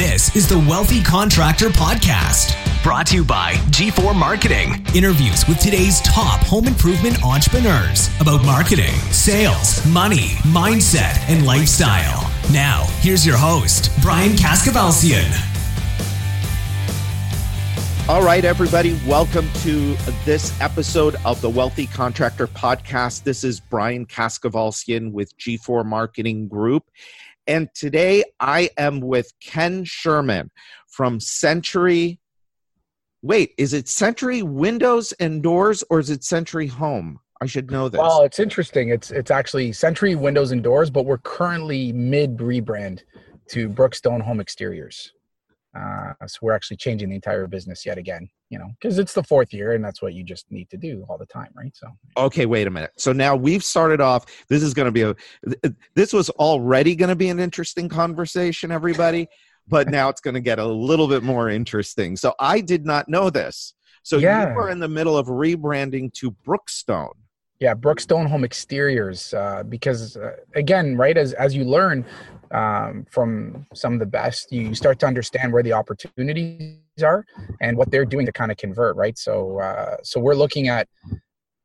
This is the Wealthy Contractor Podcast, brought to you by G4 Marketing. Interviews with today's top home improvement entrepreneurs about marketing, sales, money, mindset, and lifestyle. Now, here's your host, Brian Kaskavalciyan. All right, everybody, welcome to this episode of the Wealthy Contractor Podcast. This is Brian Kaskavalciyan with G4 Marketing Group. And today I am with Ken Sherman from Sentry. Wait, is it Sentry Windows and Doors or is it Sentry Home? I should know this. Well, it's interesting. It's it's actually Sentry Windows and Doors, but we're currently mid rebrand to Brookstone Home Exteriors. Uh, so we're actually changing the entire business yet again, you know, because it's the fourth year and that's what you just need to do all the time, right? So, okay, wait a minute. So now we've started off. This is going to be a. This was already going to be an interesting conversation, everybody, but now it's going to get a little bit more interesting. So I did not know this. So yeah. you are in the middle of rebranding to Brookstone. Yeah, Brookstone Home Exteriors, uh, because uh, again, right as as you learn, um, from some of the best, you start to understand where the opportunities are and what they're doing to kind of convert, right? So, uh, so we're looking at,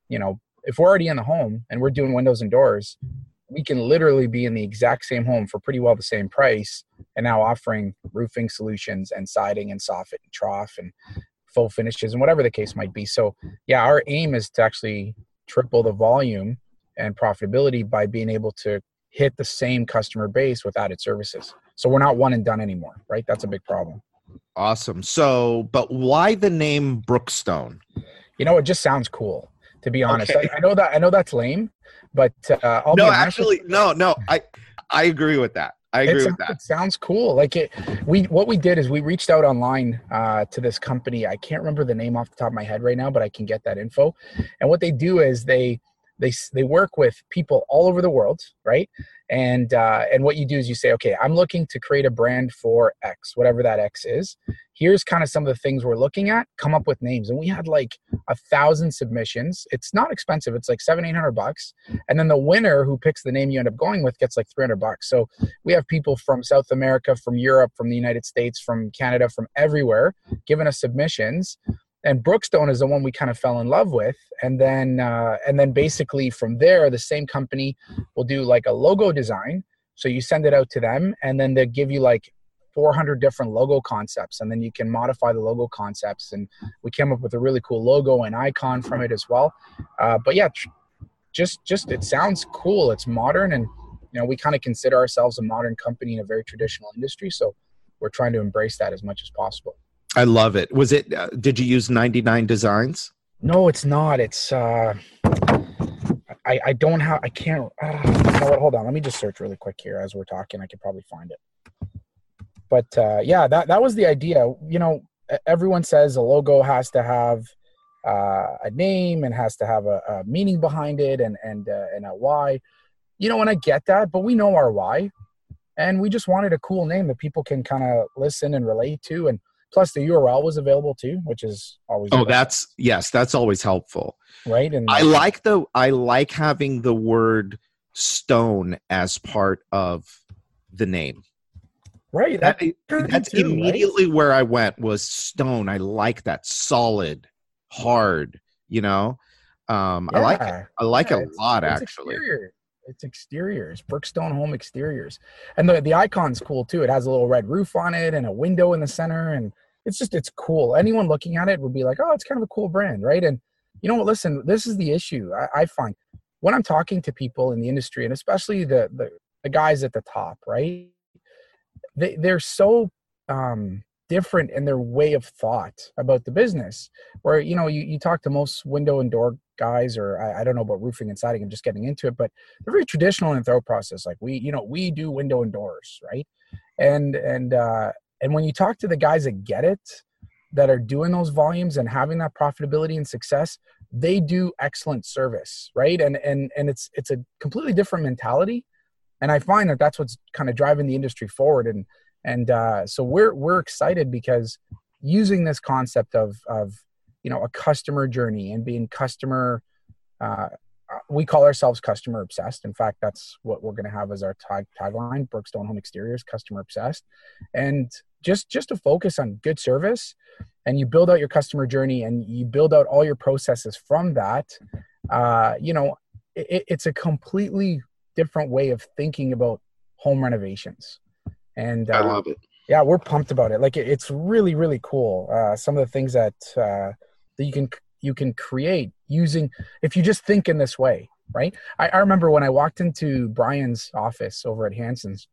you know, if we're already in the home and we're doing windows and doors, we can literally be in the exact same home for pretty well the same price, and now offering roofing solutions and siding and soffit and trough and full finishes and whatever the case might be. So, yeah, our aim is to actually triple the volume and profitability by being able to hit the same customer base with added services. So we're not one and done anymore, right? That's a big problem. Awesome. So, but why the name Brookstone? You know, it just sounds cool. To be honest, okay. I, I, know that I know that's lame, but uh, I'll no, actually, no, no, I I agree with that. I agree it's, with that. It sounds cool. Like it, we what we did is we reached out online uh, to this company. I can't remember the name off the top of my head right now, but I can get that info. And what they do is they they they work with people all over the world right? And uh, and what you do is you say okay i'm looking to create a brand for x whatever that x is. Here's kind of some of the things we're looking at come up with names. And we had like a thousand submissions. It's not expensive. It's like seven eight hundred bucks. And then the winner who picks the name you end up going with gets like 300 bucks. So we have people from south america from europe from the united states from canada from everywhere giving us submissions and Brookstone is the one we kind of fell in love with, and then uh, and then basically from there, the same company will do like a logo design. So you send it out to them, and then they give you like 400 different logo concepts, and then you can modify the logo concepts. And we came up with a really cool logo and icon from it as well. Uh, but yeah, just just it sounds cool. It's modern, and you know we kind of consider ourselves a modern company in a very traditional industry. So we're trying to embrace that as much as possible. I love it. Was it? Uh, did you use ninety nine designs? No, it's not. It's. uh I I don't have. I can't. Uh, you know what? Hold on. Let me just search really quick here as we're talking. I can probably find it. But uh, yeah, that that was the idea. You know, everyone says a logo has to have uh, a name and has to have a, a meaning behind it and and uh, and a why. You know, and I get that, but we know our why, and we just wanted a cool name that people can kind of listen and relate to and Plus, the URL was available too, which is always. Oh, that's yes, that's always helpful. Right, and I like the I like having the word stone as part of the name. Right, that, that that's too, immediately right? where I went was stone. I like that solid, hard. You know, um, yeah. I like it. I like yeah, it a lot actually. Exterior it's exteriors brookstone home exteriors and the, the icon's cool too it has a little red roof on it and a window in the center and it's just it's cool. Anyone looking at it would be like, oh, it's kind of a cool brand, right? And you know what? Listen, this is the issue I, I find when I'm talking to people in the industry, and especially the the, the guys at the top, right? They they're so um, different in their way of thought about the business. Where you know you, you talk to most window and door guys, or I, I don't know about roofing and siding. I'm just getting into it, but they're very traditional in their process. Like we, you know, we do window and doors, right? And and uh, and when you talk to the guys that get it, that are doing those volumes and having that profitability and success, they do excellent service, right? And and and it's it's a completely different mentality, and I find that that's what's kind of driving the industry forward. And and uh, so we're we're excited because using this concept of of you know a customer journey and being customer uh, we call ourselves customer obsessed. In fact, that's what we're going to have as our tag tagline: Brookstone Home Exteriors, customer obsessed, and just just to focus on good service, and you build out your customer journey and you build out all your processes from that. Uh, you know, it, it's a completely different way of thinking about home renovations. And uh, I love it. Yeah, we're pumped about it. Like it, it's really really cool. Uh, some of the things that uh, that you can you can create using if you just think in this way right? I, I, remember when i walked into brian's office over at hanson's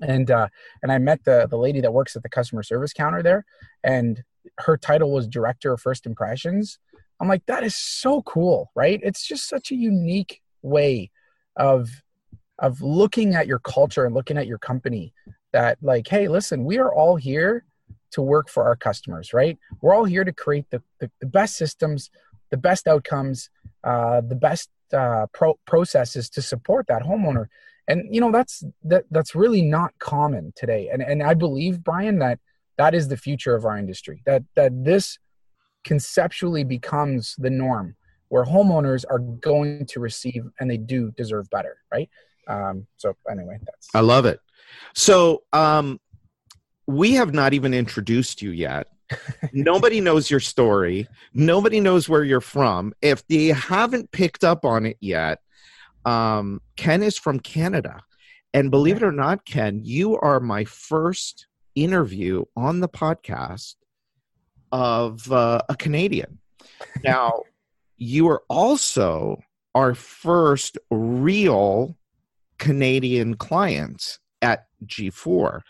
and uh, and i met the the lady that works at the customer service counter there and her title was director of first impressions. I'm like that is so cool right? It's just such a unique way of of looking at your culture and looking at your company that like hey listen we are all here to work for our customers, right? We're all here to create the, the, the best systems, the best outcomes, uh, the best uh, pro- processes to support that homeowner. And you know that's that that's really not common today. And and I believe Brian that that is the future of our industry. That that this conceptually becomes the norm where homeowners are going to receive and they do deserve better, right? Um, so anyway, that's I love it. So um, we have not even introduced you yet. Nobody knows your story. Nobody knows where you're from. If they haven't picked up on it yet, um, Ken is from Canada. And believe it or not, Ken, you are my first interview on the podcast of uh, a Canadian. Now, you are also our first real Canadian client at G4.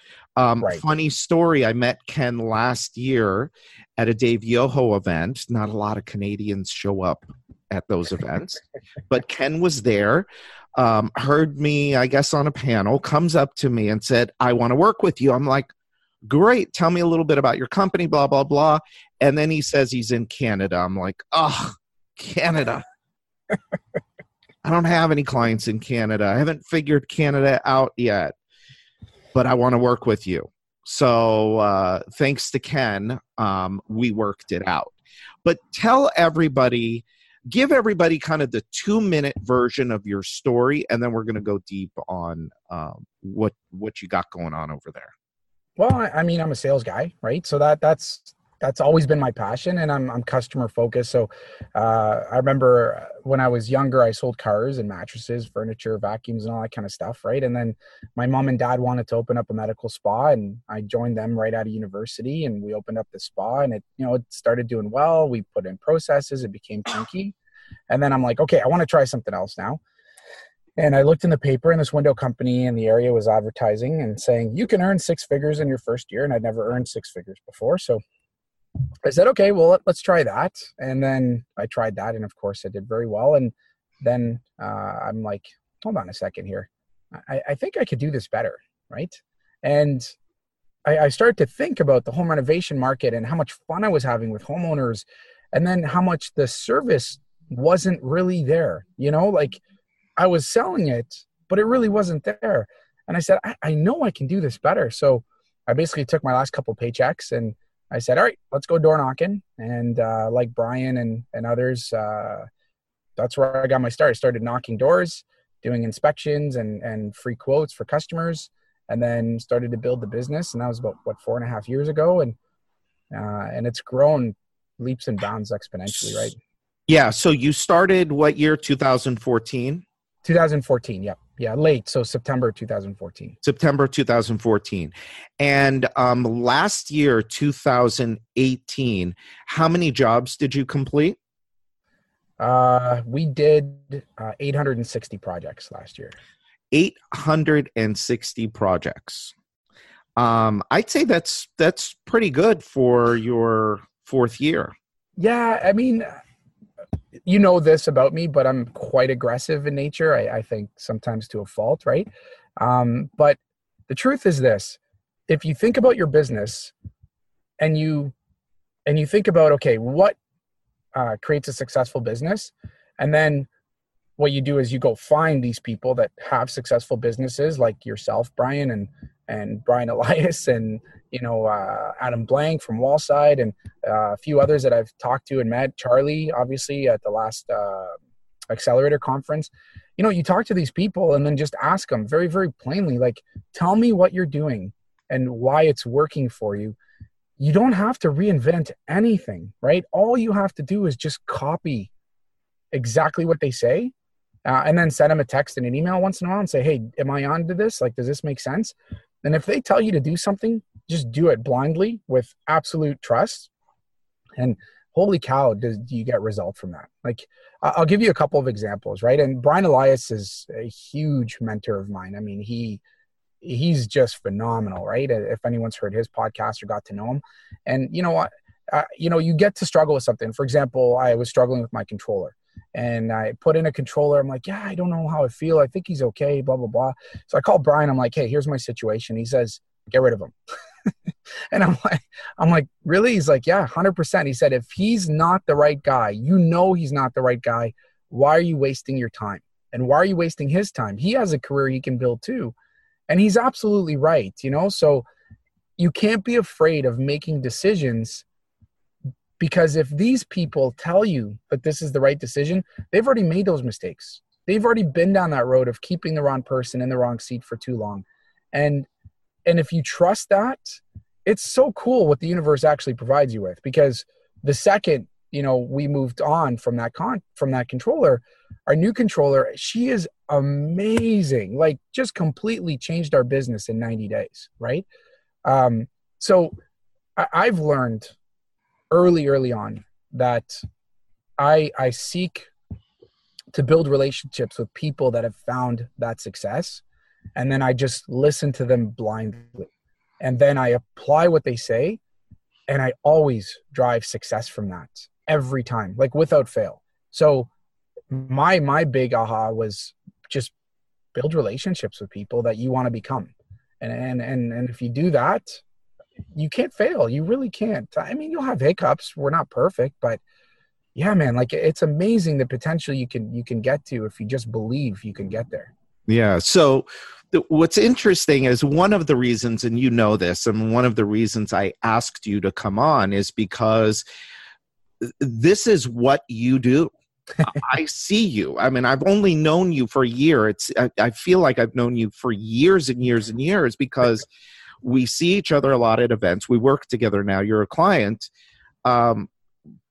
Um, right. Funny story I met Ken last year at a Dave Yoho event. Not a lot of Canadians show up at those events, but Ken was there. Um, heard me, I guess, on a panel, comes up to me and said, I want to work with you. I'm like, great. Tell me a little bit about your company, blah, blah, blah. And then he says he's in Canada. I'm like, oh, Canada. I don't have any clients in Canada. I haven't figured Canada out yet but I want to work with you. So uh, thanks to Ken, um, we worked it out. But tell everybody, give everybody kind of the two minute version of your story, and then we're going to go deep on um, what what you got going on over there. Well, I mean, I'm a sales guy, right? So that that's that's always been my passion and I'm, I'm customer focused. So uh, I remember when I was younger, I sold cars and mattresses, furniture, vacuums and all that kind of stuff. Right. And then my mom and dad wanted to open up a medical spa and I joined them right out of university and we opened up the spa and it, you know, it started doing well. We put in processes, it became chunky. And then I'm like, okay, I want to try something else now. And I looked in the paper, and this window company in the area was advertising and saying, You can earn six figures in your first year. And I'd never earned six figures before. So I said, okay, well, let, us try that. And then I tried that. And of course, I did very well. And then uh, I'm like, hold on a second here. I, I think I could do this better. Right. And I, I started to think about the home renovation market and how much fun I was having with homeowners. And then how much the service wasn't really there. You know, like I was selling it, but it really wasn't there. And I said, I, I know I can do this better. So I basically took my last couple paychecks and I said, all right, let's go door knocking. And uh, like Brian and, and others, uh, that's where I got my start. I started knocking doors, doing inspections and, and free quotes for customers, and then started to build the business. And that was about, what, four and a half years ago. And, uh, and it's grown leaps and bounds exponentially, right? Yeah. So you started what year? 2014? 2014. Yep yeah late so september 2014 september 2014 and um, last year 2018 how many jobs did you complete? Uh, we did uh, 860 projects last year. 860 projects. Um, i'd say that's that's pretty good for your fourth year. Yeah i mean you know this about me, but I'm quite aggressive in nature. I, I think sometimes to a fault, right? Um, but the truth is this: if you think about your business and you and you think about okay, what uh, creates a successful business, and then what you do is you go find these people that have successful businesses like yourself, Brian, and and Brian Elias and you know uh, Adam Blank from Wallside and uh, a few others that I've talked to and met. Charlie, obviously, at the last uh, accelerator conference. You know you talk to these people and then just ask them very very plainly like tell me what you're doing and why it's working for you. You don't have to reinvent anything right? All you have to do is just copy exactly what they say uh, and then send them a text and an email once in a while and say hey am i on to this? Like does this make sense and if they tell you to do something just do it blindly with absolute trust. And holy cow do you get result from that? Like i'll give you a couple of examples right? And brian elias is a huge mentor of mine. I mean he he's just phenomenal right? If anyone's heard his podcast or got to know him. And you know what? Uh, you know you get to struggle with something. For example i was struggling with my controller and I put in a controller. I'm like, yeah, I don't know how I feel. I think he's okay, blah, blah, blah. So I call Brian. I'm like, hey, here's my situation. He says, get rid of him. and I'm like, I'm like, really? He's like, yeah, 100%. He said, if he's not the right guy, you know he's not the right guy. Why are you wasting your time? And why are you wasting his time? He has a career he can build too. And he's absolutely right, you know? So you can't be afraid of making decisions because if these people tell you that this is the right decision, they've already made those mistakes. They've already been down that road of keeping the wrong person in the wrong seat for too long. And and if you trust that, it's so cool what the universe actually provides you with because the second, you know, we moved on from that con from that controller, our new controller, she is amazing. Like just completely changed our business in 90 days, right? Um so I, I've learned early, early on that I I seek to build relationships with people that have found that success, and then I just listen to them blindly, and then I apply what they say, and I always drive success from that every time, like without fail. So my my big aha was just build relationships with people that you want to become. And and and, and if you do that you can't fail. You really can't. I mean, you'll have hiccups. We're not perfect, but yeah, man, like it's amazing the potential you can you can get to if you just believe you can get there. Yeah. So what's interesting is one of the reasons, and you know this, and one of the reasons I asked you to come on is because this is what you do. I see you. I mean, I've only known you for a year. It's I, I, feel like I've known you for years and years and years because we see each other a lot at events. We work together now. You're a client. Um,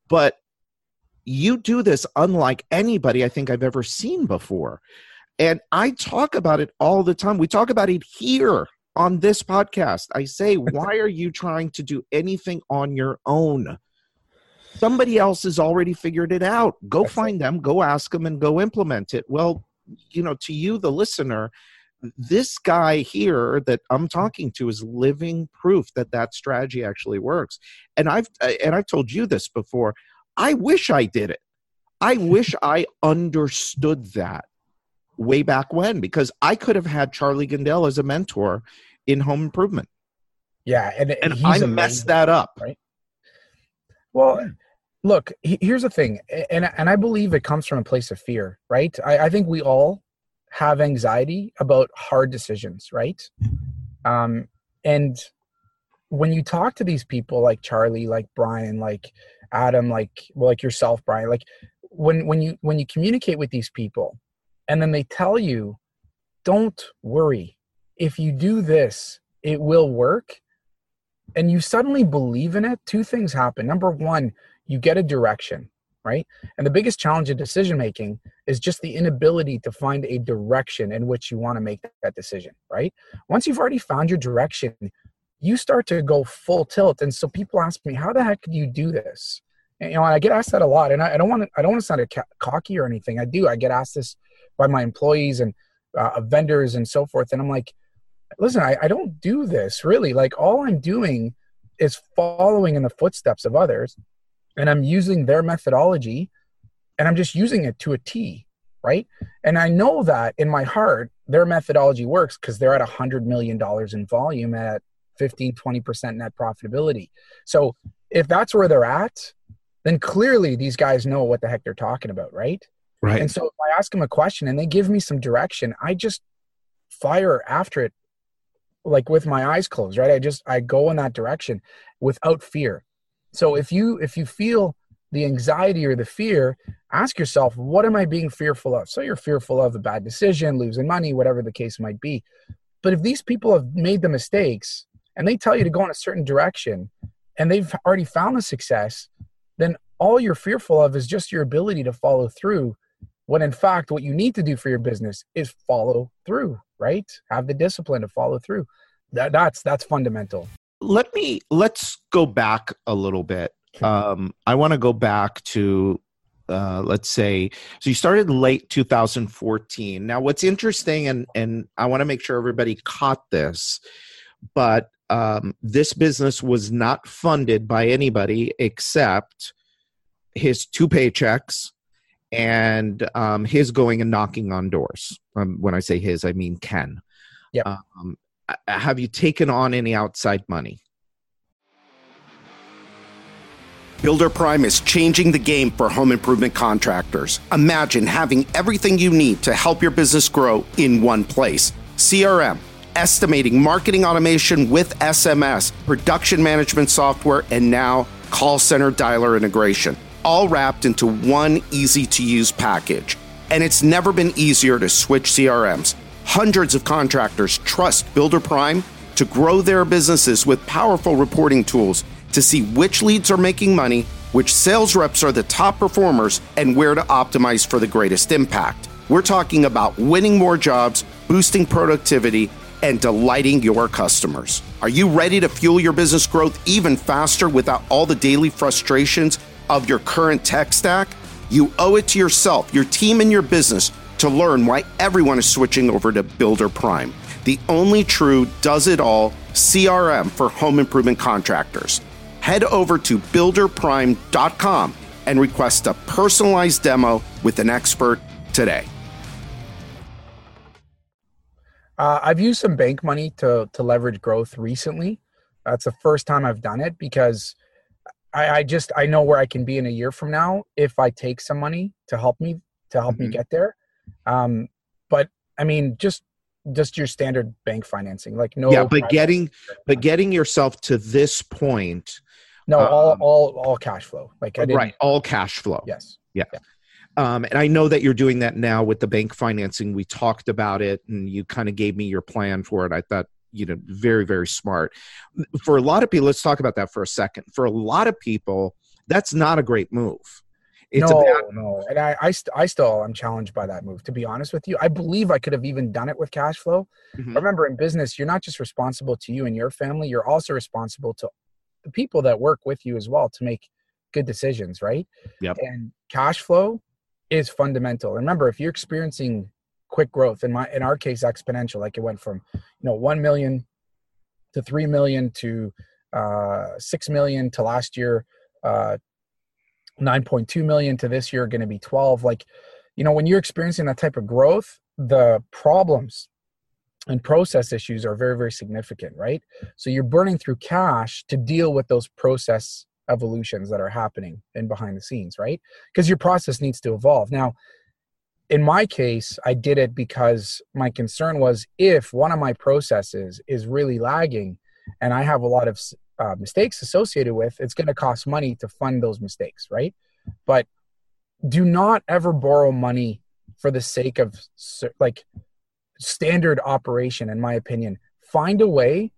but you do this unlike anybody I think I've ever seen before. And I talk about it all the time. We talk about it here on this podcast. I say, why are you trying to do anything on your own? Somebody else has already figured it out. Go find them, go ask them, and go implement it. Well, you know, to you, the listener, this guy here that I'm talking to is living proof that that strategy actually works. And I've and I've told you this before. I wish I did it. I wish I understood that way back when because I could have had Charlie Gindele as a mentor in home improvement. Yeah, and, and I amazing, messed that up. Right. Well, look, here's the thing, and and I believe it comes from a place of fear, right? I, I think we all have anxiety about hard decisions, right? Um, and when you talk to these people like Charlie, like Brian, like Adam, like well, like yourself, Brian, like when when you when you communicate with these people, and then they tell you, "Don't worry, if you do this, it will work," and you suddenly believe in it, two things happen. Number one, you get a direction right? And the biggest challenge in decision making is just the inability to find a direction in which you want to make that decision, right? Once you've already found your direction, you start to go full tilt. And so people ask me, how the heck do you do this? And, you know, I get asked that a lot, and I, don't want to. I don't want to sound cocky or anything. I do. I get asked this by my employees and uh, vendors and so forth, and I'm like, listen, I, I don't do this really. Like all I'm doing is following in the footsteps of others and I'm using their methodology and I'm just using it to a T, right? And I know that in my heart, their methodology works because they're at a $100 million in volume at 15, 20% net profitability. So if that's where they're at, then clearly these guys know what the heck they're talking about, right? Right. And so if I ask them a question and they give me some direction, I just fire after it like with my eyes closed, right? I just I go in that direction without fear. So if you if you feel the anxiety or the fear, ask yourself, what am I being fearful of? So you're fearful of a bad decision, losing money, whatever the case might be. But if these people have made the mistakes and they tell you to go in a certain direction and they've already found the success, then all you're fearful of is just your ability to follow through. When in fact, what you need to do for your business is follow through, right? Have the discipline to follow through. That, that's that's fundamental. Let me let's go back a little bit. Um, I want to go back to uh, let's say so you started late 2014 now what's interesting and and i want to make sure everybody caught this but um, this business was not funded by anybody except his two paychecks and um, his going and knocking on doors um, when i say his i mean ken yep. Um, Uh, have you taken on any outside money Builder Prime is changing the game for home improvement contractors. Imagine having everything you need to help your business grow in one place CRM, estimating, marketing automation with SMS, production management software, and now call center dialer integration, all wrapped into one easy to use package. And it's never been easier to switch CRMs. Hundreds of contractors trust Builder Prime to grow their businesses with powerful reporting tools to see which leads are making money, which sales reps are the top performers, and where to optimize for the greatest impact. We're talking about winning more jobs, boosting productivity, and delighting your customers. Are you ready to fuel your business growth even faster without all the daily frustrations of your current tech stack? You owe it to yourself, your team, and your business to learn why everyone is switching over to Builder Prime, the only true does it all CRM for home improvement contractors head over to builderprime.com and request a personalized demo with an expert today. Uh, I've used some bank money to to leverage growth recently. That's the first time I've done it because I, I, just I know where I can be in a year from now if I take some money to help me to help mm-hmm. me get there. Um, but I mean, just just your standard bank financing, like no. Yeah, but getting but getting yourself to this point no, um, all all all cash flow. Like I right, all cash flow. Yes. Yeah. yeah. Um, and I know that you're doing that now with the bank financing. We talked about it, and you kind of gave me your plan for it. I thought you know very very smart. For a lot of people, let's talk about that for a second. For a lot of people, that's not a great move. It's no, bad- no, and I, I, st- I still am challenged by that move. To be honest with you, I believe I could have even done it with cash flow. Mm-hmm. Remember, in business, you're not just responsible to you and your family; you're also responsible to the people that work with you as well to make good decisions, right? Yep. And cash flow is fundamental. Remember, if you're experiencing quick growth, in my in our case, exponential, like it went from you know one million to three million to uh, six million to last year, uh, nine point two million to this year going to be twelve. Like, you know, when you're experiencing that type of growth, the problems and process issues are very very significant right? So you're burning through cash to deal with those process evolutions that are happening in behind the scenes right? Because your process needs to evolve. Now in my case i did it because my concern was if one of my processes is really lagging and i have a lot of uh, mistakes associated with it's going to cost money to fund those mistakes right but do not ever borrow money for the sake of like standard operation, in my opinion. Find a way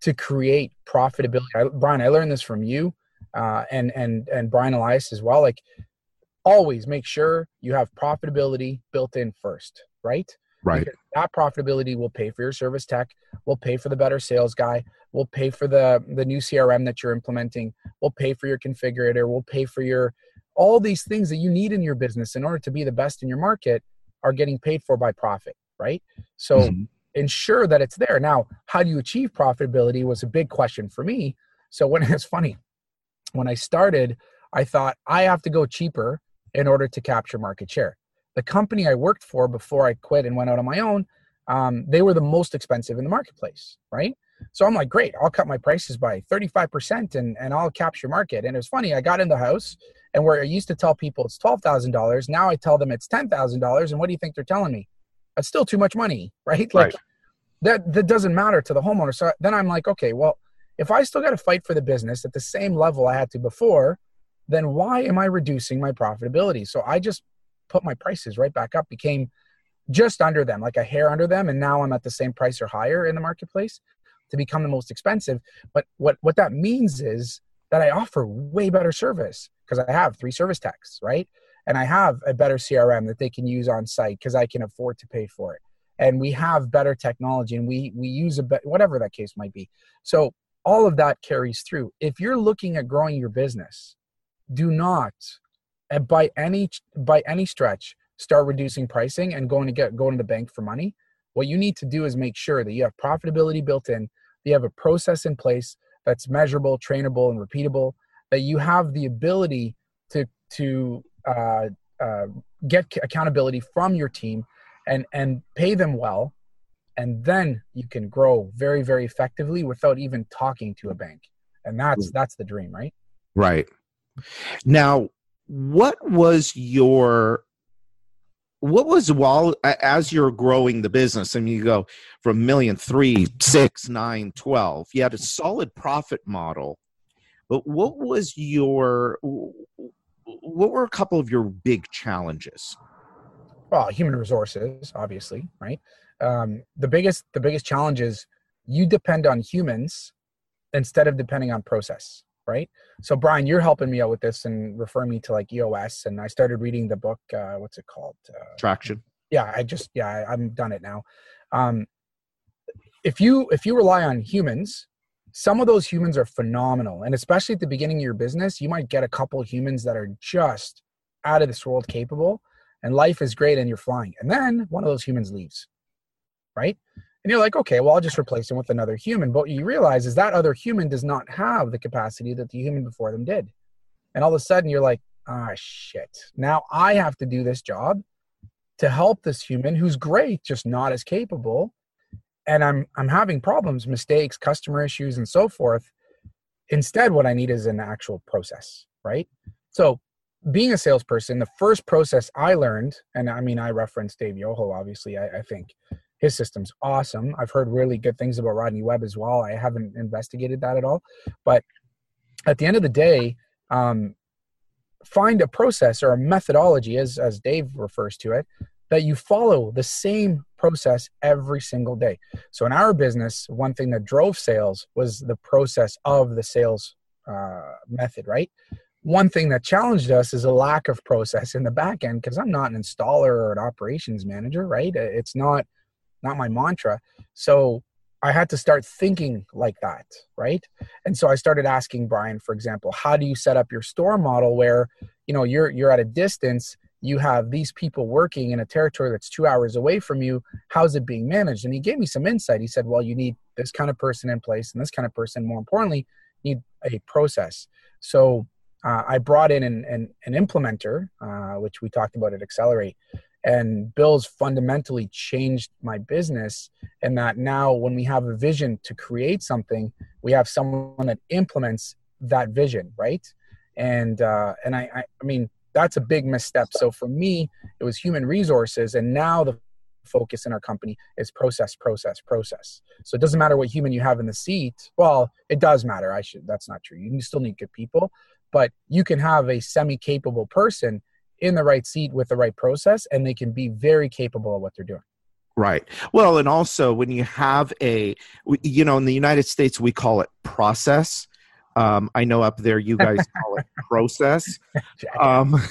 to create profitability. I, Brian, I learned this from you, uh, and and and Brian Elias as well. Like, always make sure you have profitability built in first, right? Right. That profitability will pay for your service tech, will pay for the better sales guy, will pay for the the new CRM that you're implementing, will pay for your configurator, will pay for your all these things that you need in your business in order to be the best in your market are getting paid for by profit right? So mm-hmm. ensure that it's there. Now, how do you achieve profitability was a big question for me. So when it's funny, when I started, I thought I have to go cheaper in order to capture market share. The company I worked for before I quit and went out on my own, um, they were the most expensive in the marketplace, right? So I'm like, great, I'll cut my prices by 35% and, and I'll capture market. And it was funny, I got in the house and where I used to tell people it's $12,000, now I tell them it's $10,000. And what do you think they're telling me? that's still too much money, right? Like right. that that doesn't matter to the homeowner. So then I'm like, okay, well, if I still got to fight for the business at the same level I had to before, then why am I reducing my profitability? So I just put my prices right back up, became just under them, like a hair under them, and now I'm at the same price or higher in the marketplace to become the most expensive. But what what that means is that I offer way better service because I have three service techs, right? And I have a better CRM that they can use on site because I can afford to pay for it. And we have better technology and we we use a bit whatever that case might be. So all of that carries through. If you're looking at growing your business, do not by any by any stretch start reducing pricing and going to get going to the bank for money. What you need to do is make sure that you have profitability built in, that you have a process in place that's measurable, trainable, and repeatable, that you have the ability to to uh, uh, get accountability from your team and and pay them well and then you can grow very very effectively without even talking to a bank. And that's that's the dream right? Right. Now what was your what was while as you're growing the business and you go from million three six nine twelve you had a solid profit model but what was your what were a couple of your big challenges? Well human resources obviously right? Um, the biggest the biggest challenge is you depend on humans instead of depending on process right? So brian you're helping me out with this and referring me to like eos and i started reading the book uh, what's it called? Uh, traction. Yeah i just yeah I, i'm done it now. Um, if you if you rely on humans some of those humans are phenomenal and especially at the beginning of your business you might get a couple humans that are just out of this world capable and life is great and you're flying and then one of those humans leaves right? And you're like, okay, well, I'll just replace them with another human. But you realize is that other human does not have the capacity that the human before them did. And all of a sudden you're like, ah, shit. Now I have to do this job to help this human who's great, just not as capable. And I'm I'm having problems, mistakes, customer issues, and so forth. Instead, what I need is an actual process, right? So being a salesperson, the first process I learned, and I mean I referenced Dave Yoho, obviously, I, I think his system's awesome. I've heard really good things about Rodney Webb as well. I haven't investigated that at all, but at the end of the day, um, find a process or a methodology, as as Dave refers to it, that you follow the same process every single day. So in our business, one thing that drove sales was the process of the sales uh, method, right? One thing that challenged us is a lack of process in the back end because I'm not an installer or an operations manager, right? It's not not my mantra. So I had to start thinking like that, right? And so I started asking Brian, for example, how do you set up your store model where, you know, you're you're at a distance, you have these people working in a territory that's 2 hours away from you, how's it being managed? And he gave me some insight. He said, "Well, you need this kind of person in place and this kind of person, more importantly, need a process." So uh, I brought in an, an, an implementer, uh, which we talked about at Accelerate, and Bill's fundamentally changed my business. And that now, when we have a vision to create something, we have someone that implements that vision, right? And uh, and I, I, I mean, that's a big misstep. So for me, it was human resources, and now the focus in our company is process, process, process. So it doesn't matter what human you have in the seat. Well, it does matter. I should. That's not true. You still need good people, but you can have a semi-capable person in the right seat with the right process and they can be very capable of what they're doing right well and also when you have a you know in the united states we call it process um, I know up there you guys call it process. Um,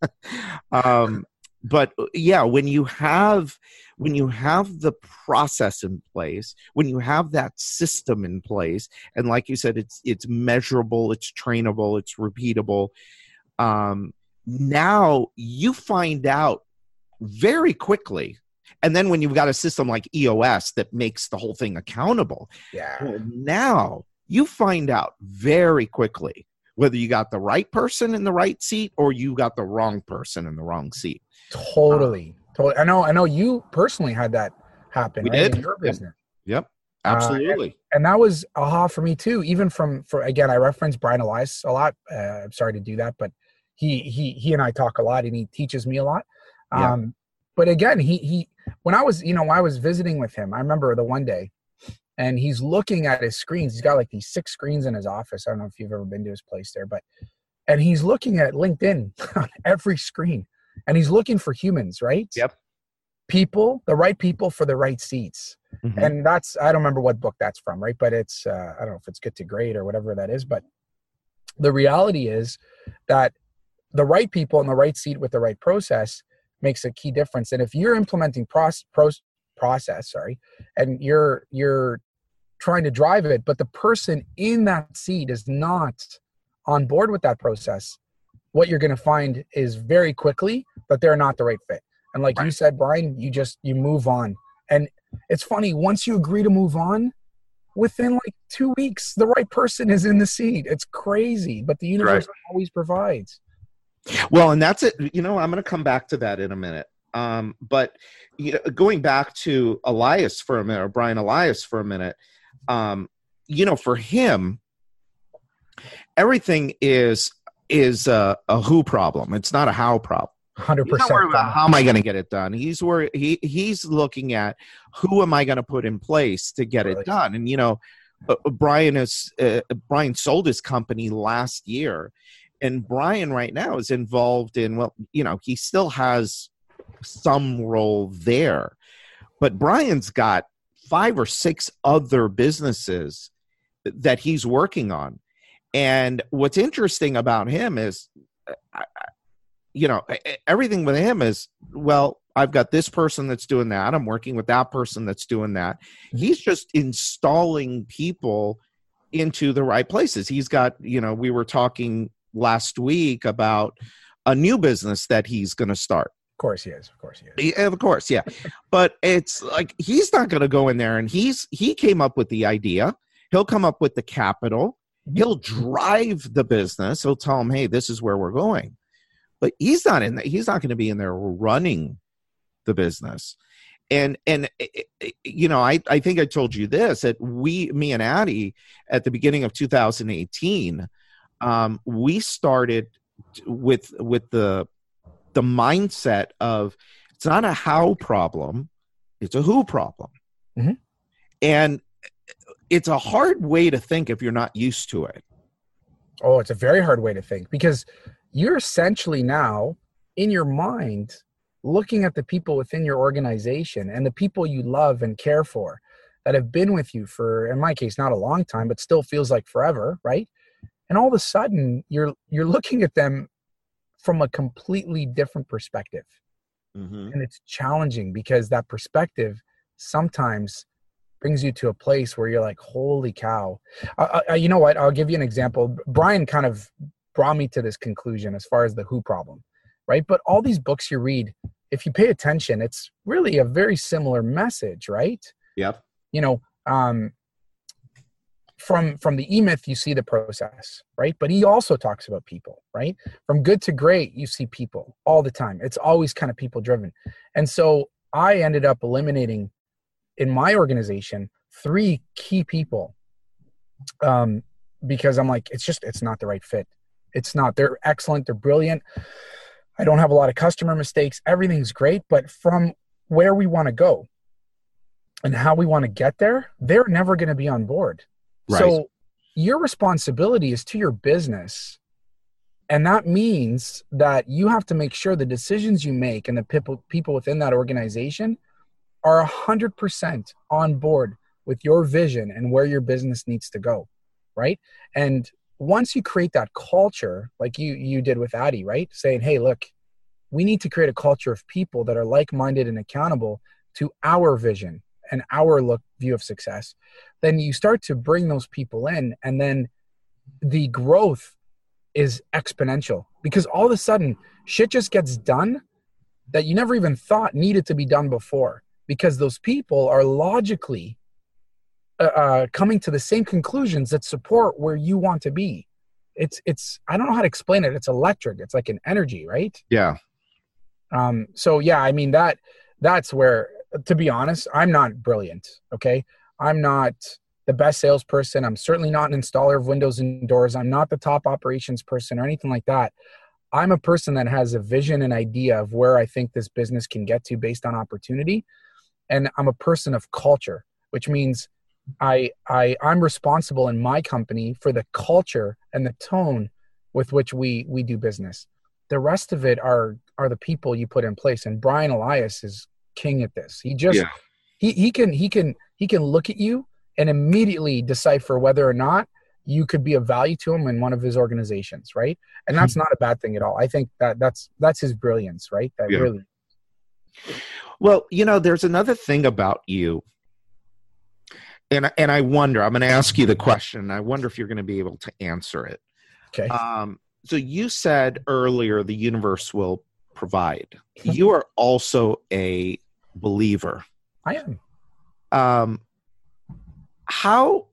um, but yeah, when you have when you have the process in place, when you have that system in place, and like you said, it's it's measurable, it's trainable, it's repeatable. Um, now you find out very quickly. And then when you've got a system like eos that makes the whole thing accountable yeah. well, now you find out very quickly whether you got the right person in the right seat or you got the wrong person in the wrong seat. Totally. Um, totally. I know i know you personally had that happen we right, did. in your business. Yep, yep. absolutely uh, and, and, that was aha for me too even from for again i reference brian elias a lot. Uh, i'm sorry to do that but he he he and I talk a lot, and he teaches me a lot. Yeah. Um, but again, he he when I was you know I was visiting with him, I remember the one day, and he's looking at his screens. He's got like these six screens in his office. I don't know if you've ever been to his place there, but and he's looking at LinkedIn on every screen and he's looking for humans, right? Yep. People, the right people for the right seats. Mhm. And that's, I don't remember what book that's from, right? But it's, uh, I don't know if it's Good to Great or whatever that is. But the reality is that the right people in the right seat with the right process makes a key difference. And if you're implementing process, process, sorry, and you're, you're, trying to drive it but the person in that seat is not on board with that process what you're going to find is very quickly that they're not the right fit. And like you said brian you just you move on. And it's funny once you agree to move on within like two weeks the right person is in the seat. It's crazy but the universe always provides Well, and that's it. You know, I'm going to come back to that in a minute. Um, but you know, going back to Elias for a minute, or Brian Elias for a minute, um, you know, for him, everything is is a, a who problem. It's not a how problem. 100% He's not worried about how am I going to get it done. He's worried. He he's looking at who am I going to put in place to get it done. And you know, uh, Brian is uh, Brian sold his company last year, and Brian right now is involved in well, you know, he still has some role there, but Brian's got five or six other businesses that he's working on. And what's interesting about him is, uh, you know, everything with him is, well, I've got this person that's doing that. I'm working with that person that's doing that. He's just installing people into the right places. He's got, you know, we were talking last week about a new business that he's going to start. of course he is of course he is Yeah, of course, yeah. but it's like he's not going to go in there and he's he came up with the idea. He'll come up with the capital. He'll drive the business. He'll tell them, "Hey, this is where we're going." But he's not in. The, he's not going to be in there running the business. And and eh, eh, you know, I I think I told you this that we, me and Addie, at the beginning of 2018, um, we started with with the the mindset of it's not a how problem it's a who problem Mhm. and it's a hard way to think if you're not used to it Oh, it's a very hard way to think because you're essentially now in your mind looking at the people within your organization and the people you love and care for that have been with you for in my case not a long time but still feels like forever, right? And all of a sudden you're you're looking at them from a completely different perspective. Mm-hmm. and it's challenging because that perspective sometimes brings you to a place where you're like holy cow. Uh, uh, you know what? I'll give you an example. Brian kind of brought me to this conclusion as far as the who problem right? But all these books you read if you pay attention it's really a very similar message right? Yep. You know um from from the e-myth you see the process right? But he also talks about people right? From good to great you see people all the time. It's always kind of people driven and so i ended up eliminating in my organization three key people um because i'm like it's just it's not the right fit. It's not they're excellent they're brilliant. I don't have a lot of customer mistakes. Everything's great but from where we want to go and how we want to get there they're never going to be on board Right. so your responsibility is to your business. And that means that you have to make sure the decisions you make and the people people within that organization are 100% on board with your vision and where your business needs to go, right? And once you create that culture like you you did with Addie, right? Saying, "Hey, look, we need to create a culture of people that are like-minded and accountable to our vision and our look view of success." Then you start to bring those people in and then the growth is exponential. Because all of a sudden shit just gets done that you never even thought needed to be done before. Because those people are logically uh, uh, coming to the same conclusions that support where you want to be. It's it's i don't know how to explain it. It's electric. It's like an energy right? Yeah. Um so yeah i mean that that's where to be honest i'm not brilliant okay i'm not the best salesperson i'm certainly not an installer of windows and doors i'm not the top operations person or anything like that i'm a person that has a vision and idea of where i think this business can get to based on opportunity and i'm a person of culture which means i i i'm responsible in my company for the culture and the tone with which we we do business. The rest of it are are the people you put in place. And Brian Elias is king at this. He just yeah. He he can he can he can look at you and immediately decipher whether or not you could be of value to him in one of his organizations, right? And that's hmm. not a bad thing at all. I think that that's that's his brilliance, right? That yeah. really. Well, you know, there's another thing about you, and and I wonder. I'm going to ask you the question. I wonder if you're going to be able to answer it. Okay. Um, so you said earlier the universe will provide. you are also a believer. I am. Um, how?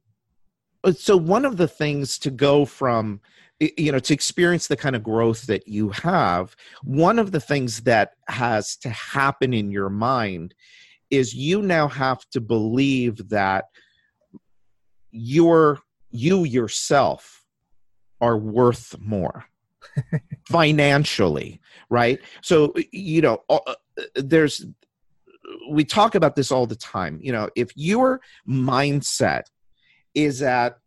So one of the things to go from you know to experience the kind of growth that you have one of the things that has to happen in your mind is you now have to believe that your you yourself are worth more financially right so you know uh, uh, there's we talk about this all the time you know if your mindset is at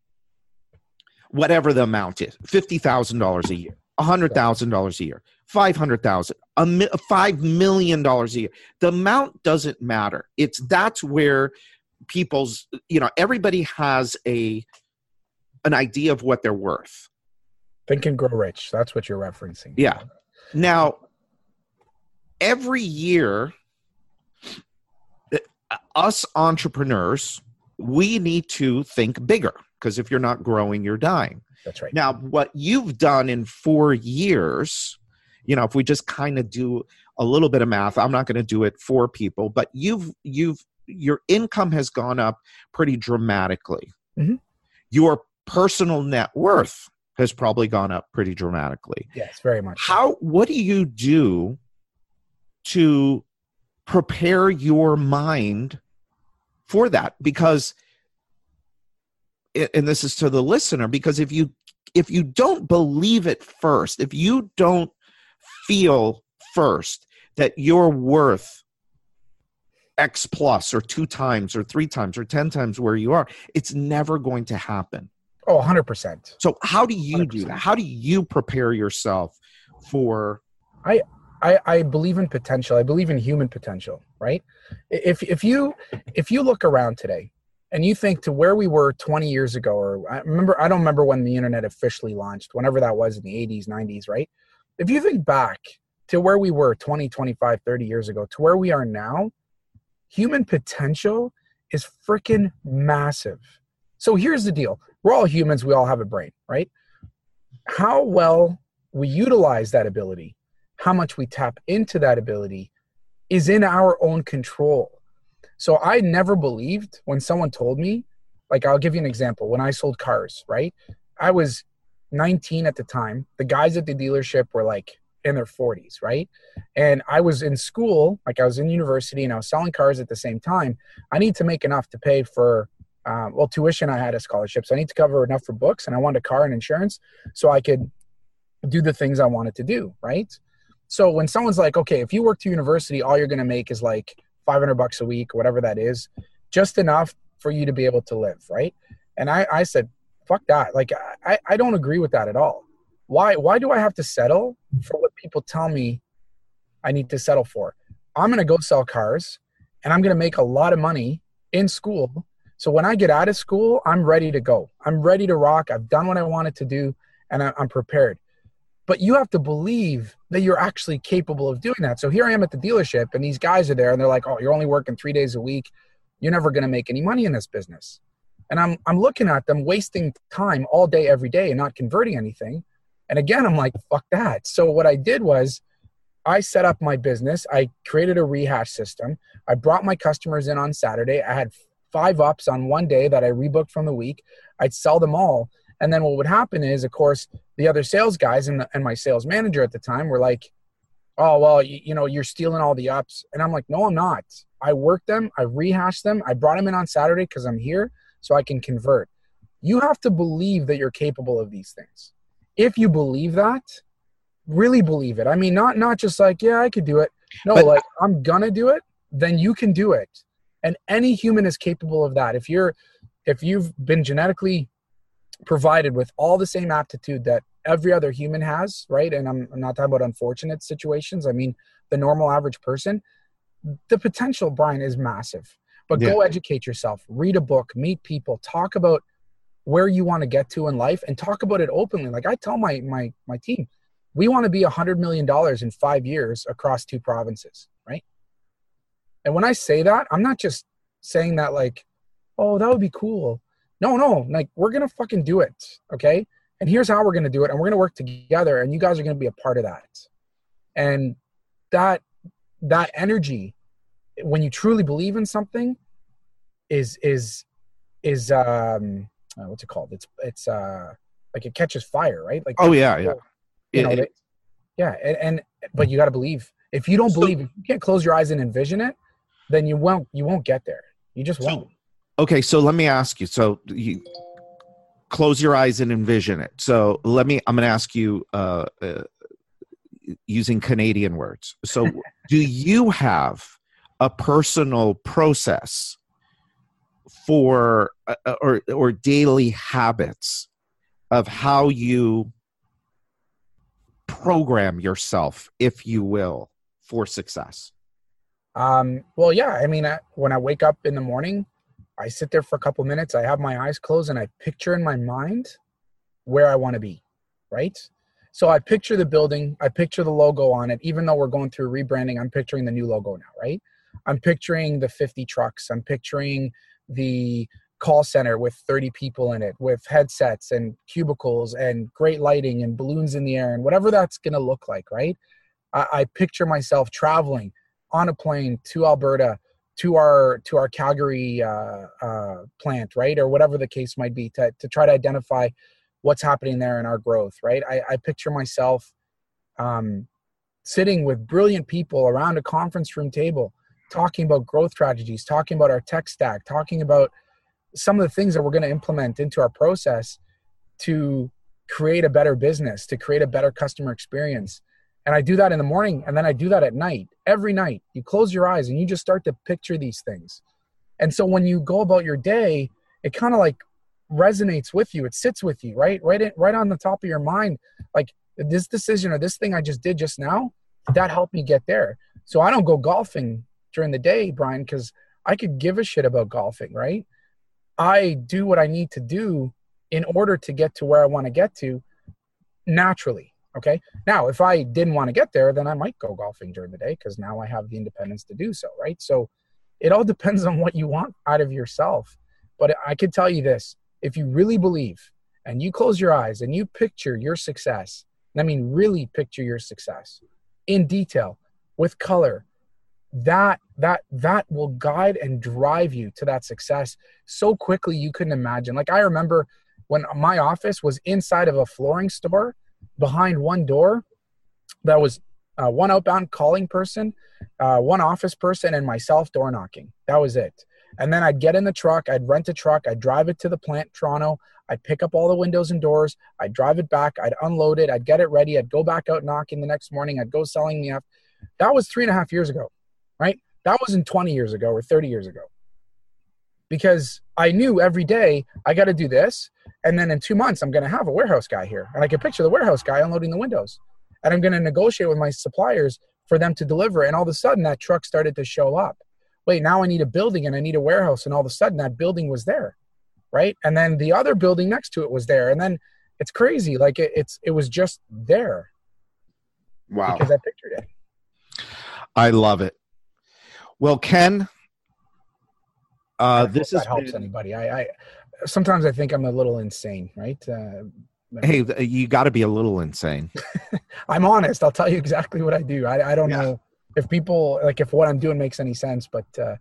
whatever the amount is $50000 a year $100000 a year 500000 a $5 million a year the amount doesn't matter it's that's where people's you know everybody has a an idea of what they're worth Think and Grow Rich. That's what you're referencing. Yeah. Now, every year, us entrepreneurs, we need to think bigger because if you're not growing, you're dying. That's right. Now, what you've done in four years, you know, if we just kind of do a little bit of math, I'm not going to do it for people, but you've you've your income has gone up pretty dramatically. Mm-hmm. Your personal net worth has probably gone up pretty dramatically. Yes, very much. How what do you do to prepare your mind for that? Because and this is to the listener because if you if you don't believe it first, if you don't feel first that you're worth X plus or two times or three times or 10 times where you are, it's never going to happen. Oh, 100%. So how do you 100%. do that? How do you prepare yourself for I I, I believe in potential. I believe in human potential, right? If if you if you look around today and you think to where we were 20 years ago or I remember I don't remember when the internet officially launched, whenever that was in the 80s, 90s, right? If you think back to where we were 20, 25, 30 years ago to where we are now, human potential is freaking massive. So here's the deal we're all humans, we all have a brain, right? How well we utilize that ability, how much we tap into that ability is in our own control. So I never believed when someone told me, like, I'll give you an example. When I sold cars, right? I was 19 at the time. The guys at the dealership were like in their 40s, right? And I was in school, like I was in university and I was selling cars at the same time. I need to make enough to pay for um, well, tuition, I had a scholarship. So I need to cover enough for books and I wanted a car and insurance so I could do the things I wanted to do. Right. So when someone's like, okay, if you work to university, all you're going to make is like 500 bucks a week, whatever that is, just enough for you to be able to live. Right. And I, I said, fuck that. Like, I, I don't agree with that at all. Why, why do I have to settle for what people tell me I need to settle for? I'm going to go sell cars and I'm going to make a lot of money in school so when I get out of school, I'm ready to go. I'm ready to rock. I've done what I wanted to do and I'm prepared. But you have to believe that you're actually capable of doing that. So here I am at the dealership and these guys are there and they're like, "Oh, you're only working 3 days a week. You're never going to make any money in this business." And I'm I'm looking at them wasting time all day every day and not converting anything. And again, I'm like, "Fuck that." So what I did was I set up my business. I created a rehash system. I brought my customers in on Saturday. I had five ups on one day that I rebooked from the week. I'd sell them all. And then what would happen is, of course, the other sales guys and, the, and my sales manager at the time were like, oh, well, you, you know, you're stealing all the ups. And I'm like, no, I'm not. I worked them, I rehashed them, I brought them in on Saturday because I'm here so I can convert. You have to believe that you're capable of these things. If you believe that, really believe it. I mean, not not just like, yeah, I could do it. No, but, like I'm gonna do it, then you can do it and any human is capable of that if you're if you've been genetically provided with all the same aptitude that every other human has, right? And I'm, I'm not talking about unfortunate situations. I mean, the normal average person, the potential, Brian, is massive. But yeah. go educate yourself, read a book, meet people, talk about where you want to get to in life, and talk about it openly. Like I tell my my my team, we want to be a hundred million dollars in five years across two provinces, right? And when I say that, I'm not just saying that like, oh, that would be cool. No, no, like we're gonna fucking do it, okay? And here's how we're gonna do it, and we're gonna work together, and you guys are gonna be a part of that. And that that energy, when you truly believe in something, is is is um uh, what's it called? It's it's uh like it catches fire, right? Like oh yeah, yeah, you know, it, yeah, and, and but you got to believe. If you don't so, believe, if you can't close your eyes and envision it, then you won't you won't get there. You just won't. Okay, so let me ask you. So you close your eyes and envision it. So let me. I'm going to ask you uh, uh, using Canadian words. So do you have a personal process for uh, uh, or or daily habits of how you program yourself, if you will, for success? Um, well, yeah. I mean, I, when I wake up in the morning, I sit there for a couple minutes. I have my eyes closed and I picture in my mind where I want to be. Right. So I picture the building. I picture the logo on it. Even though we're going through rebranding, I'm picturing the new logo now. Right. I'm picturing the 50 trucks. I'm picturing the call center with 30 people in it with headsets and cubicles and great lighting and balloons in the air and whatever that's going to look like right I, I, picture myself traveling on a plane to alberta to our to our calgary uh, uh, plant right or whatever the case might be to, to try to identify what's happening there in our growth right i, I picture myself um, sitting with brilliant people around a conference room table talking about growth strategies talking about our tech stack talking about some of the things that we're going to implement into our process to create a better business, to create a better customer experience. And I do that in the morning and then I do that at night. Every night, you close your eyes and you just start to picture these things. And so when you go about your day, it kind of like resonates with you. It sits with you, right? Right in, right on the top of your mind. Like this decision or this thing I just did just now, that helped me get there. So I don't go golfing during the day, Brian, because I could give a shit about golfing, right? I do what I need to do in order to get to where I want to get to naturally. Okay. Now, if I didn't want to get there, then I might go golfing during the day because now I have the independence to do so. Right. So it all depends on what you want out of yourself. But I can tell you this if you really believe and you close your eyes and you picture your success, I mean, really picture your success in detail with color, that that that will guide and drive you to that success so quickly you couldn't imagine like i remember when my office was inside of a flooring store behind one door that was uh, one outbound calling person uh, one office person and myself door knocking that was it and then i'd get in the truck i'd rent a truck i'd drive it to the plant toronto i'd pick up all the windows and doors i'd drive it back i'd unload it i'd get it ready i'd go back out knocking the next morning i'd go selling the f that was three and a half years ago right? That wasn't 20 years ago or 30 years ago. Because I knew every day I got to do this. And then in two months, I'm going to have a warehouse guy here. And I can picture the warehouse guy unloading the windows. And I'm going to negotiate with my suppliers for them to deliver. And all of a sudden, that truck started to show up. Wait, now I need a building and I need a warehouse. And all of a sudden, that building was there. Right. And then the other building next to it was there. And then it's crazy. Like it, it's, it was just there. Wow. Because I pictured it. I love it. Well, Ken, uh, this is helps been, anybody. I, I, sometimes I think I'm a little insane, right? Uh, hey, you got to be a little insane. I'm honest. I'll tell you exactly what I do. I, I don't yeah. know if people like if what I'm doing makes any sense, but uh,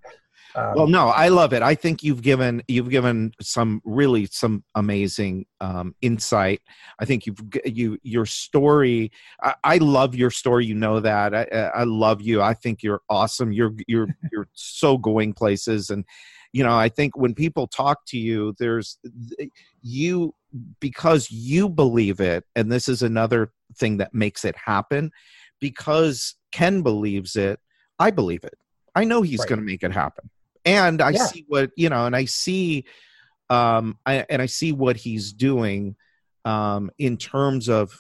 um, well, no, I love it. I think you've given you've given some really some amazing um, insight. I think you've you your story. I, I love your story. You know that. I, I love you. I think you're awesome. You're you're you're so going places and you know i think when people talk to you there's you because you believe it and this is another thing that makes it happen because ken believes it i believe it i know he's right. going to make it happen and i yeah. see what you know and i see um I, and i see what he's doing um, in terms of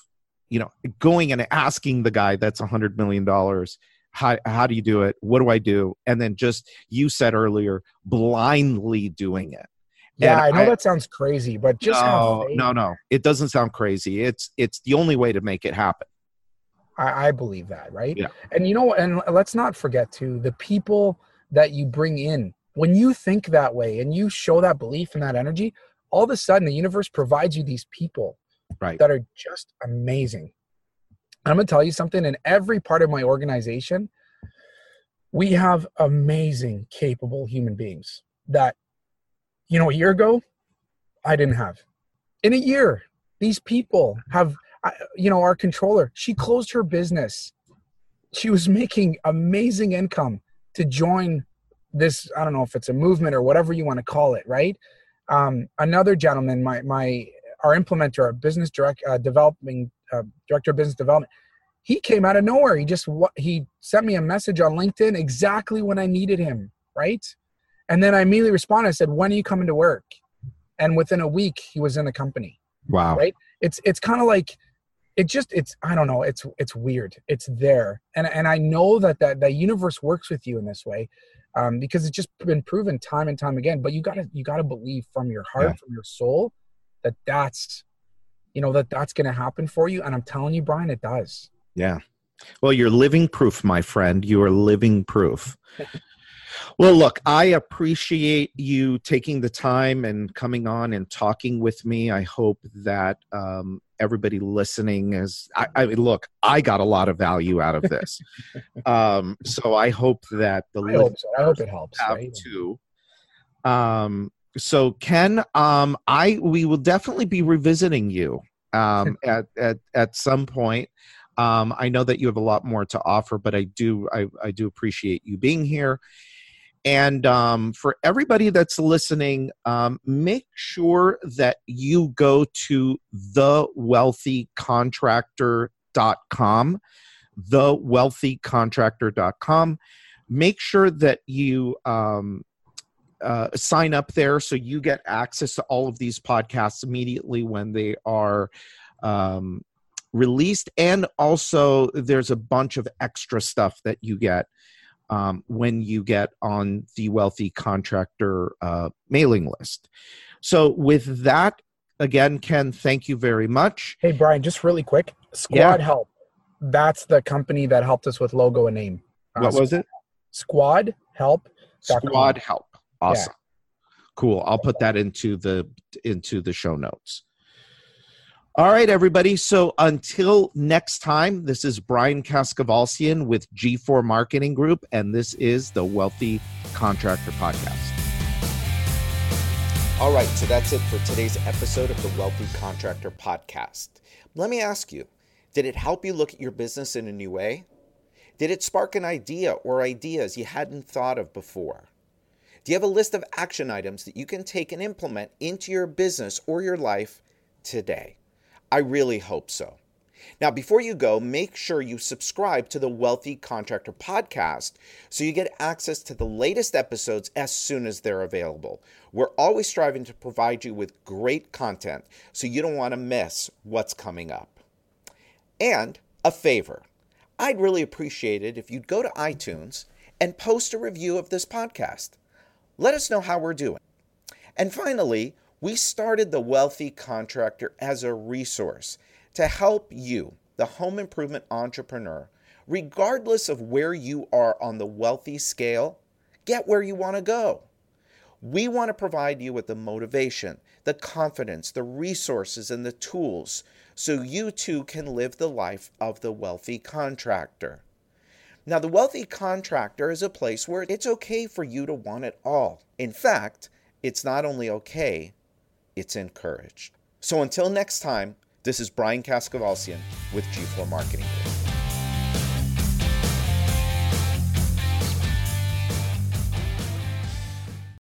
you know going and asking the guy that's a hundred million dollars how, how do you do it what do i do and then just you said earlier blindly doing it yeah and i know I, that sounds crazy but just no no no it doesn't sound crazy it's it's the only way to make it happen I, I believe that, right? Yeah. And you know, and let's not forget too the people that you bring in. When you think that way and you show that belief and that energy, all of a sudden the universe provides you these people right. that are just amazing. I'm gonna tell you something. In every part of my organization, we have amazing, capable human beings that, you know, a year ago, I didn't have. In a year, these people have you know, our controller, she closed her business. She was making amazing income to join this. I don't know if it's a movement or whatever you want to call it, right? Um, another gentleman, my my our implementer, our business direct uh, developing uh, director of business development, he came out of nowhere. He just he sent me a message on LinkedIn exactly when I needed him, right? And then I immediately responded. I said, "When are you coming to work?" And within a week, he was in the company. Wow! Right? It's it's kind of like it just it's i don't know it's it's weird it's there and and i know that that the universe works with you in this way um, because it's just been proven time and time again but you gotta you gotta believe from your heart yeah. from your soul that that's you know that that's gonna happen for you and i'm telling you brian it does yeah well you're living proof my friend you are living proof Well, look, I appreciate you taking the time and coming on and talking with me. I hope that um, everybody listening is. I, I, look, I got a lot of value out of this, um, so I hope that the I hope, so. I hope it helps. Have right? too. Um, so Ken, um, I we will definitely be revisiting you um, at at at some point. Um, I know that you have a lot more to offer, but I do I, I do appreciate you being here. And um, for everybody that's listening, um, make sure that you go to thewealthycontractor.com, thewealthycontractor.com. Make sure that you um, uh, sign up there so you get access to all of these podcasts immediately when they are um, released. And also, there's a bunch of extra stuff that you get um, when you get on the wealthy contractor uh, mailing list. So, with that, again, Ken, thank you very much. Hey, Brian, just really quick Squad yeah. Help. That's the company that helped us with logo and name. Uh, what was it? Squad Help. Squad Help. Awesome. Yeah. Cool. I'll put that into the into the show notes. All right, everybody. So until next time, this is Brian Kaskavalciyan with G4 Marketing Group, and this is the Wealthy Contractor Podcast. All right, so that's it for today's episode of the Wealthy Contractor Podcast. Let me ask you did it help you look at your business in a new way? Did it spark an idea or ideas you hadn't thought of before? Do you have a list of action items that you can take and implement into your business or your life today? I really hope so. Now, before you go, make sure you subscribe to the Wealthy Contractor podcast so you get access to the latest episodes as soon as they're available. We're always striving to provide you with great content so you don't want to miss what's coming up. And a favor I'd really appreciate it if you'd go to iTunes and post a review of this podcast. Let us know how we're doing. And finally, we started the Wealthy Contractor as a resource to help you, the home improvement entrepreneur, regardless of where you are on the wealthy scale, get where you want to go. We want to provide you with the motivation, the confidence, the resources, and the tools so you too can live the life of the wealthy contractor. Now, the wealthy contractor is a place where it's okay for you to want it all. In fact, it's not only okay, it's encouraged. So until next time, this is Brian Kaskavalciyan with G4 Marketing Group.